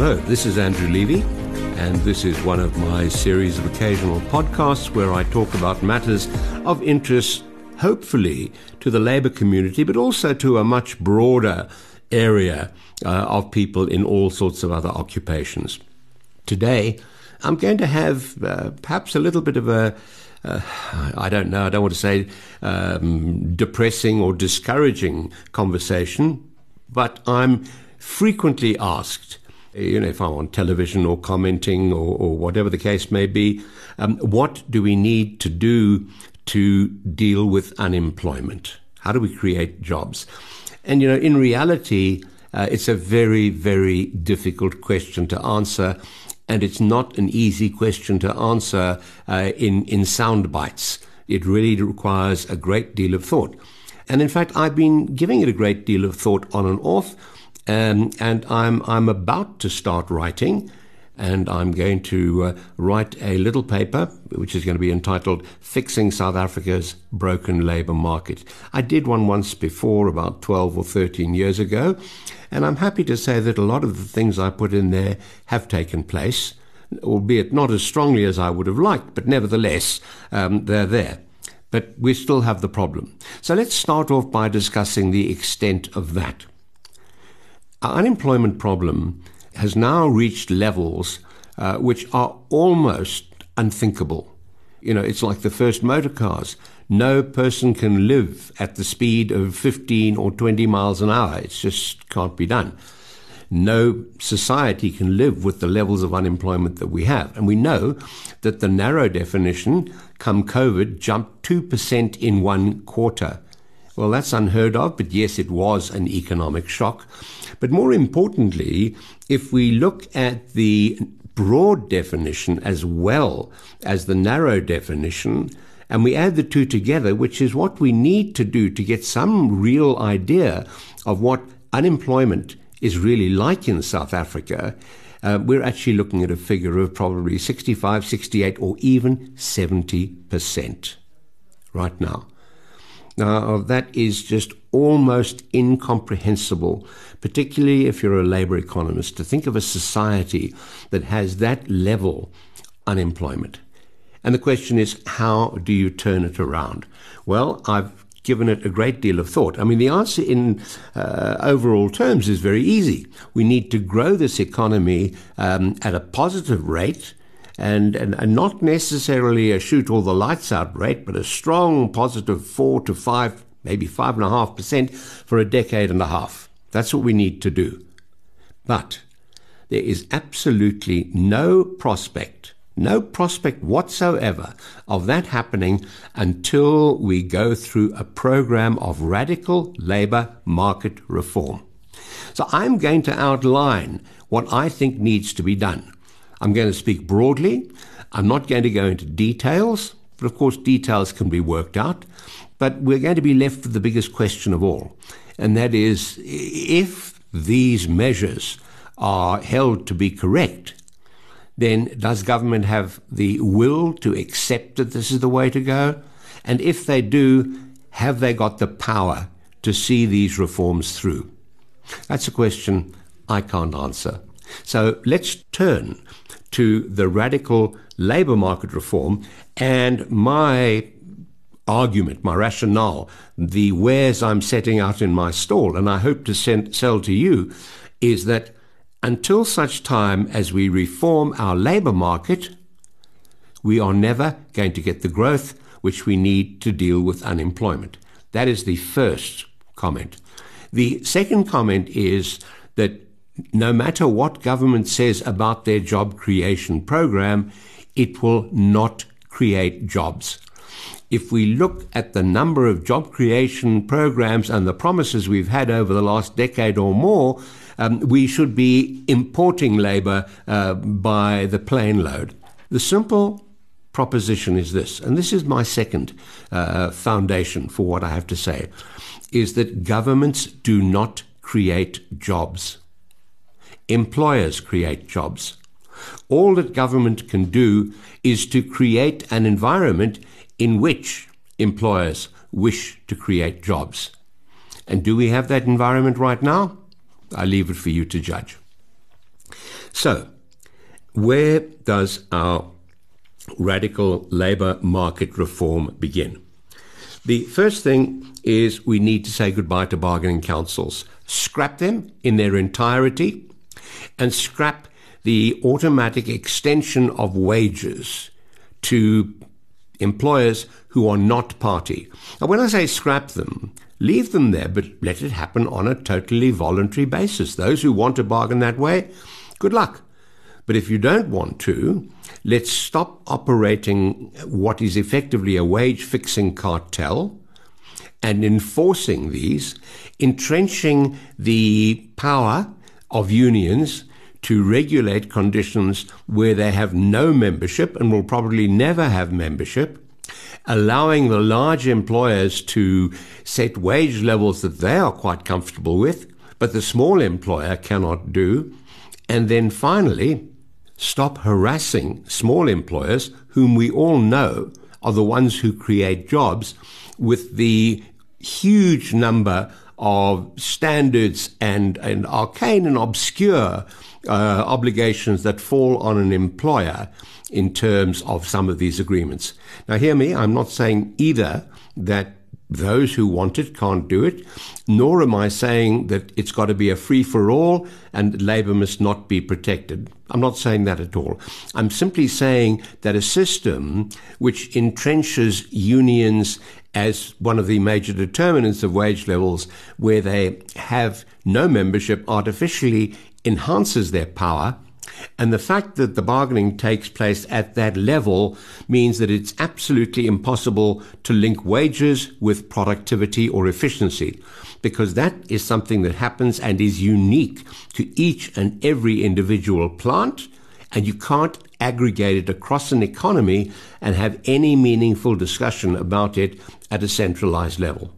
Hello, this is Andrew Levy, and this is one of my series of occasional podcasts where I talk about matters of interest, hopefully, to the labour community, but also to a much broader area uh, of people in all sorts of other occupations. Today, I'm going to have uh, perhaps a little bit of a uh, I don't know, I don't want to say um, depressing or discouraging conversation, but I'm frequently asked, you know, if I'm on television or commenting or, or whatever the case may be, um, what do we need to do to deal with unemployment? How do we create jobs? And, you know, in reality, uh, it's a very, very difficult question to answer and it's not an easy question to answer uh, in, in sound bites. It really requires a great deal of thought. And in fact, I've been giving it a great deal of thought on and off, um, and I'm, I'm about to start writing and I'm going to uh, write a little paper which is going to be entitled Fixing South Africa's Broken Labour Market. I did one once before, about 12 or 13 years ago, and I'm happy to say that a lot of the things I put in there have taken place, albeit not as strongly as I would have liked, but nevertheless, um, they're there. But we still have the problem. So let's start off by discussing the extent of that. Our unemployment problem has now reached levels uh, which are almost unthinkable. You know, it's like the first motor cars. No person can live at the speed of 15 or 20 miles an hour. It just can't be done. No society can live with the levels of unemployment that we have. And we know that the narrow definition, come COVID, jumped 2% in one quarter. Well, that's unheard of, but yes, it was an economic shock. But more importantly, if we look at the broad definition as well as the narrow definition, and we add the two together, which is what we need to do to get some real idea of what unemployment is really like in South Africa, uh, we're actually looking at a figure of probably 65, 68, or even 70% right now. Now, that is just almost incomprehensible, particularly if you're a labor economist, to think of a society that has that level unemployment. And the question is, how do you turn it around? Well, I've given it a great deal of thought. I mean, the answer in uh, overall terms is very easy. We need to grow this economy um, at a positive rate and, and, and not necessarily a shoot all the lights out rate, but a strong positive four to five, maybe five and a half percent for a decade and a half. That's what we need to do. But there is absolutely no prospect, no prospect whatsoever of that happening until we go through a program of radical labor market reform. So I'm going to outline what I think needs to be done. I'm going to speak broadly. I'm not going to go into details, but of course, details can be worked out. But we're going to be left with the biggest question of all, and that is if these measures are held to be correct, then does government have the will to accept that this is the way to go? And if they do, have they got the power to see these reforms through? That's a question I can't answer. So let's turn to the radical labour market reform and my argument, my rationale, the wares I'm setting out in my stall, and I hope to send, sell to you, is that until such time as we reform our labour market, we are never going to get the growth which we need to deal with unemployment. That is the first comment. The second comment is that no matter what government says about their job creation program, it will not create jobs. If we look at the number of job creation programs and the promises we've had over the last decade or more, um, we should be importing labor uh, by the plane load. The simple proposition is this, and this is my second uh, foundation for what I have to say, is that governments do not create jobs. Employers create jobs. All that government can do is to create an environment in which employers wish to create jobs. And do we have that environment right now? I leave it for you to judge. So, where does our radical labour market reform begin? The first thing is we need to say goodbye to bargaining councils, scrap them in their entirety, and scrap the automatic extension of wages to employers who are not party. And when I say scrap them, leave them there, but let it happen on a totally voluntary basis. Those who want to bargain that way, good luck. But if you don't want to, let's stop operating what is effectively a wage fixing cartel and enforcing these, entrenching the power of unions to regulate conditions where they have no membership and will probably never have membership, allowing the large employers to set wage levels that they are quite comfortable with, but the small employer cannot do. And then finally, stop harassing small employers, whom we all know are the ones who create jobs, with the huge number of standards and, and arcane and obscure uh, obligations that fall on an employer in terms of some of these agreements. Now, hear me, I'm not saying either that those who want it can't do it, nor am I saying that it's got to be a free for all and labor must not be protected. I'm not saying that at all. I'm simply saying that a system which entrenches unions as one of the major determinants of wage levels, where they have no membership, artificially enhances their power. And the fact that the bargaining takes place at that level means that it's absolutely impossible to link wages with productivity or efficiency, because that is something that happens and is unique to each and every individual plant, and you can't aggregate it across an economy and have any meaningful discussion about it at a centralized level.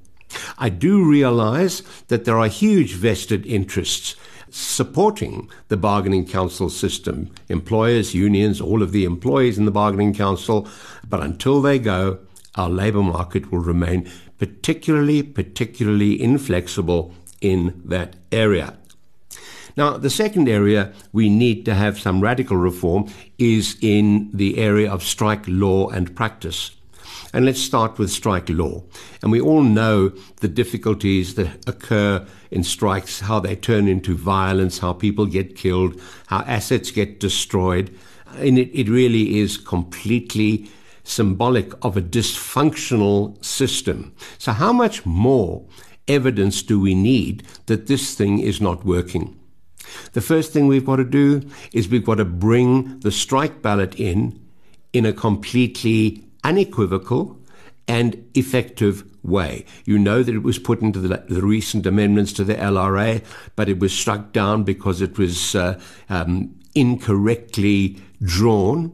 I do realize that there are huge vested interests supporting the bargaining council system employers, unions, all of the employees in the bargaining council. But until they go, our labour market will remain particularly, particularly inflexible in that area. Now, the second area we need to have some radical reform is in the area of strike law and practice. And let's start with strike law. And we all know the difficulties that occur in strikes, how they turn into violence, how people get killed, how assets get destroyed. And it, it really is completely symbolic of a dysfunctional system. So, how much more evidence do we need that this thing is not working? The first thing we've got to do is we've got to bring the strike ballot in in a completely unequivocal and effective way. You know that it was put into the, the, recent amendments to the LRA, but it was struck down because it was uh, um, incorrectly drawn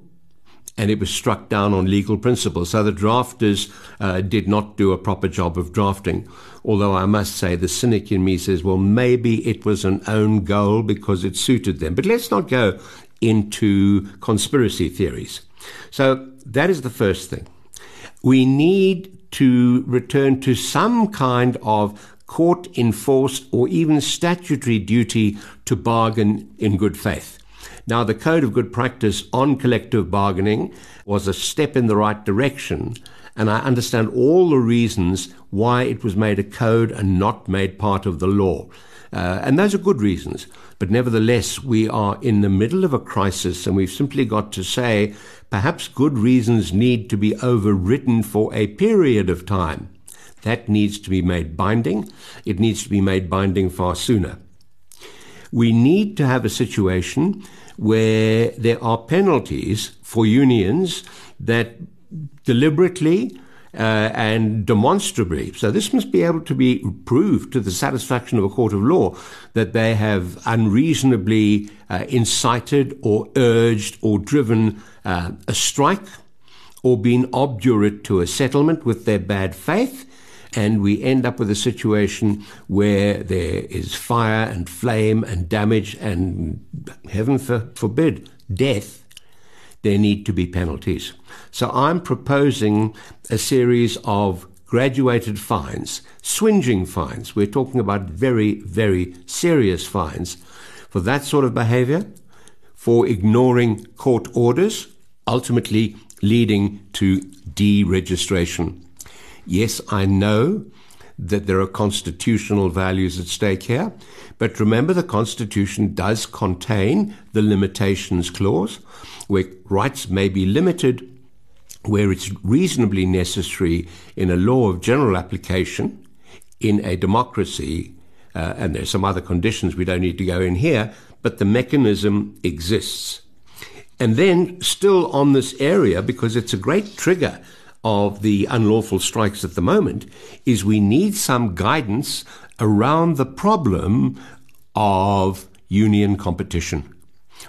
and it was struck down on legal principles. So the drafters uh, did not do a proper job of drafting. Although I must say, the cynic in me says, well, maybe it was an own goal because it suited them. But let's not go into conspiracy theories. So that is the first thing. We need to return to some kind of court enforced or even statutory duty to bargain in good faith. Now, the Code of Good Practice on collective bargaining was a step in the right direction, and I understand all the reasons why it was made a code and not made part of the law. Uh, and those are good reasons. But nevertheless, we are in the middle of a crisis, and we've simply got to say perhaps good reasons need to be overwritten for a period of time. That needs to be made binding. It needs to be made binding far sooner. We need to have a situation where there are penalties for unions that deliberately uh, and demonstrably. So this must be able to be proved to the satisfaction of a court of law that they have unreasonably uh, incited or urged or driven uh, a strike or been obdurate to a settlement with their bad faith and we end up with a situation where there is fire and flame and damage and, heaven forbid, death, there need to be penalties. So I'm proposing a series of graduated fines, swinging fines. We're talking about very, very serious fines for that sort of behavior, for ignoring court orders, ultimately leading to deregistration. Yes, I know that there are constitutional values at stake here, but remember the Constitution does contain the limitations clause, where rights may be limited where it's reasonably necessary in a law of general application in a democracy, uh, and there's some other conditions we don't need to go in here, but the mechanism exists. And then, still on this area, because it's a great trigger of the unlawful strikes at the moment, is we need some guidance around the problem of union competition.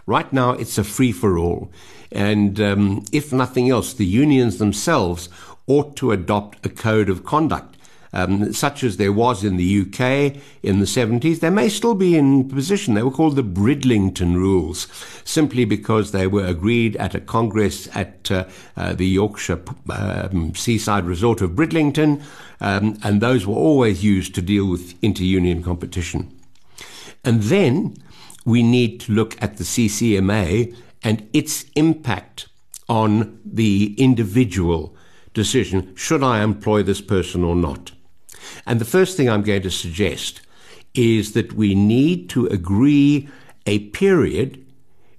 Right now, it's a free for all. And um, if nothing else, the unions themselves ought to adopt a code of conduct. Um, such as there was in the UK in the 70s, they may still be in position. They were called the Bridlington Rules, simply because they were agreed at a congress at uh, uh, the Yorkshire um, seaside resort of Bridlington, um, and those were always used to deal with inter-union competition. And then we need to look at the CCMA and its impact on the individual decision should I employ this person or not? And the first thing I'm going to suggest is that we need to agree a period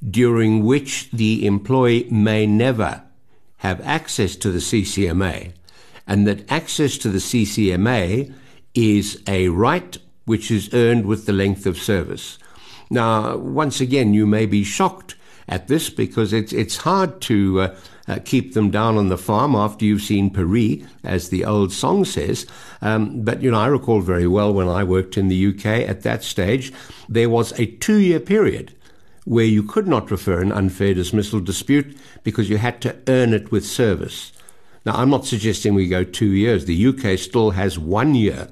during which the employee may never have access to the CCMA, and that access to the CCMA is a right which is earned with the length of service. Now, once again, you may be shocked at this because it's it's hard to uh, uh, keep them down on the farm after you've seen Paris, as the old song says. Um, but you know, I recall very well when I worked in the UK at that stage, there was a two-year period where you could not refer an unfair dismissal dispute because you had to earn it with service. Now, I'm not suggesting we go two years. The UK still has one year.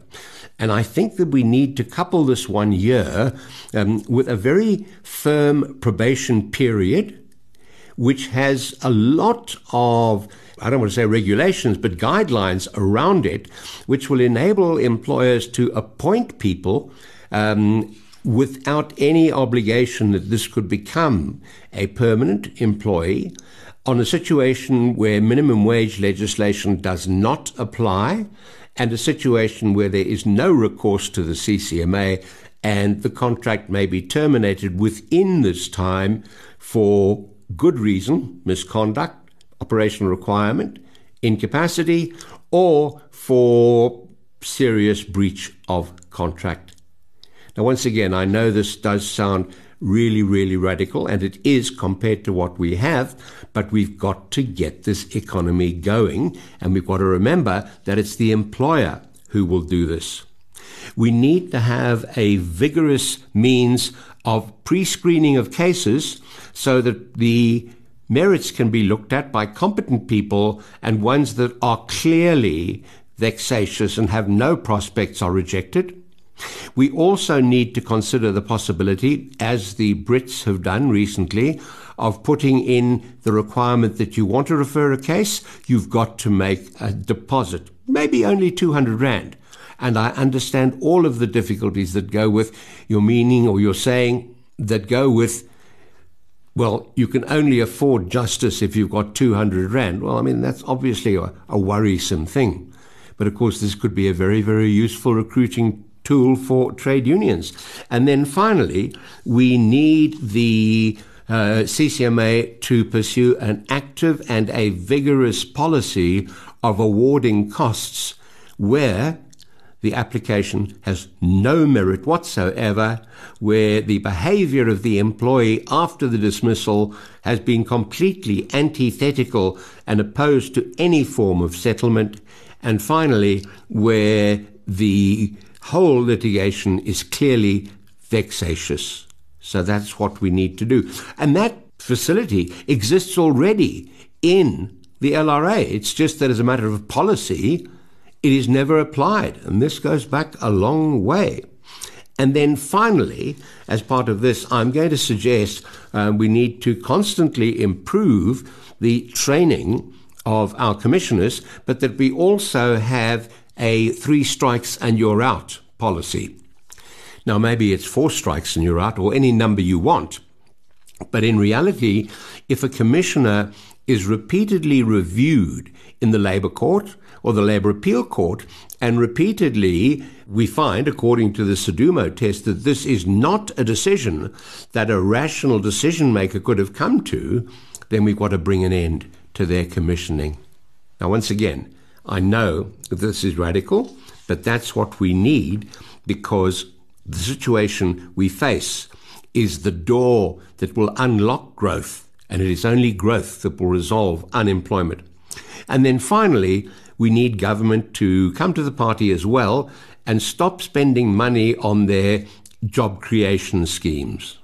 And I think that we need to couple this one year um, with a very firm probation period, which has a lot of, I don't want to say regulations, but guidelines around it, which will enable employers to appoint people. Um, without any obligation that this could become a permanent employee on a situation where minimum wage legislation does not apply and a situation where there is no recourse to the CCMA and the contract may be terminated within this time for good reason, misconduct, operational requirement, incapacity, or for serious breach of contract. Now, once again, I know this does sound really, really radical, and it is compared to what we have, but we've got to get this economy going, and we've got to remember that it's the employer who will do this. We need to have a vigorous means of pre screening of cases so that the merits can be looked at by competent people and ones that are clearly vexatious and have no prospects are rejected. We also need to consider the possibility, as the Brits have done recently, of putting in the requirement that you want to refer a case, you've got to make a deposit, maybe only 200 Rand. And I understand all of the difficulties that go with your meaning or your saying that go with, well, you can only afford justice if you've got 200 Rand. Well, I mean, that's obviously a, a worrisome thing. But of course, this could be a very, very useful recruiting tool for trade unions. And then finally, we need the uh, CCMA to pursue an active and a vigorous policy of awarding costs where the application has no merit whatsoever, where the behavior of the employee after the dismissal has been completely antithetical and opposed to any form of settlement, and finally, where the whole litigation is clearly vexatious. So that's what we need to do. And that facility exists already in the LRA. It's just that as a matter of policy, it is never applied. And this goes back a long way. And then finally, as part of this, I'm going to suggest uh, we need to constantly improve the training of our commissioners, but that we also have a three strikes and you're out policy. Now, maybe it's four strikes and you're out, or any number you want. But in reality, if a commissioner is repeatedly reviewed in the Labour Court or the Labour Appeal Court, and repeatedly we find, according to the Sidumo test, that this is not a decision that a rational decision maker could have come to, then we've got to bring an end to their commissioning. Now, once again, I know this is radical, but that's what we need because the situation we face is the door that will unlock growth, and it is only growth that will resolve unemployment. And then finally, we need government to come to the party as well and stop spending money on their job creation schemes.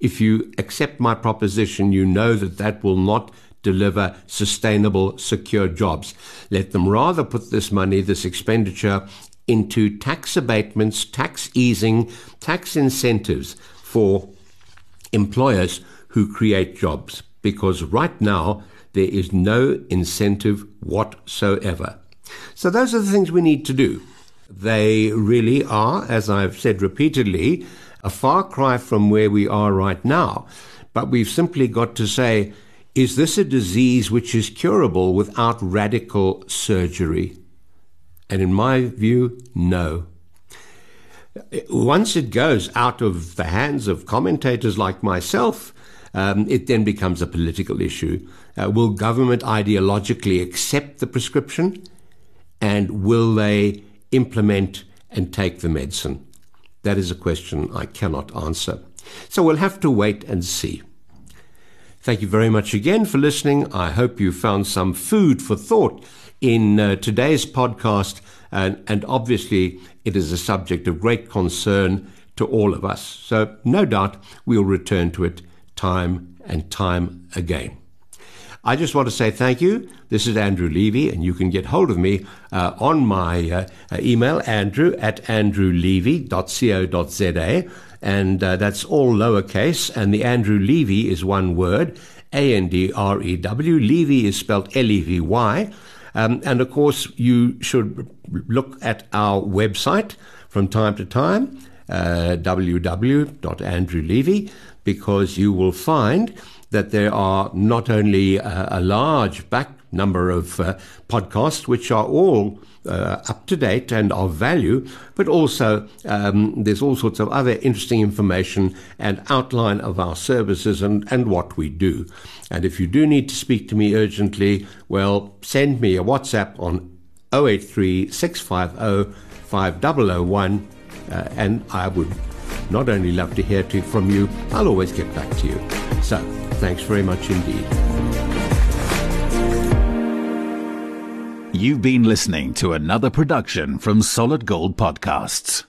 If you accept my proposition, you know that that will not deliver sustainable, secure jobs. Let them rather put this money, this expenditure, into tax abatements, tax easing, tax incentives for employers who create jobs. Because right now, there is no incentive whatsoever. So, those are the things we need to do. They really are, as I've said repeatedly, a far cry from where we are right now. But we've simply got to say, is this a disease which is curable without radical surgery? And in my view, no. Once it goes out of the hands of commentators like myself, um, it then becomes a political issue. Uh, will government ideologically accept the prescription? And will they implement and take the medicine? That is a question I cannot answer. So we'll have to wait and see. Thank you very much again for listening. I hope you found some food for thought in uh, today's podcast. And, and obviously, it is a subject of great concern to all of us. So, no doubt, we'll return to it time and time again. I just want to say thank you. This is Andrew Levy, and you can get hold of me uh, on my uh, uh email, andrew at andrewlevy.co.za, and uh, that's all lowercase, and the Andrew Levy is one word, A N D R E W. Levy is spelled L E V Y. Um, and of course, you should look at our website from time to time, uh, www.andrewlevy, because you will find that there are not only a, a large back number of uh, podcasts, which are all uh, up to date and of value, but also um, there's all sorts of other interesting information and outline of our services and, and what we do. And if you do need to speak to me urgently, well, send me a WhatsApp on 083 650 5001 uh, and I would not only love to hear to, from you, I'll always get back to you. So, thanks very much indeed. You've been listening to another production from Solid Gold Podcasts.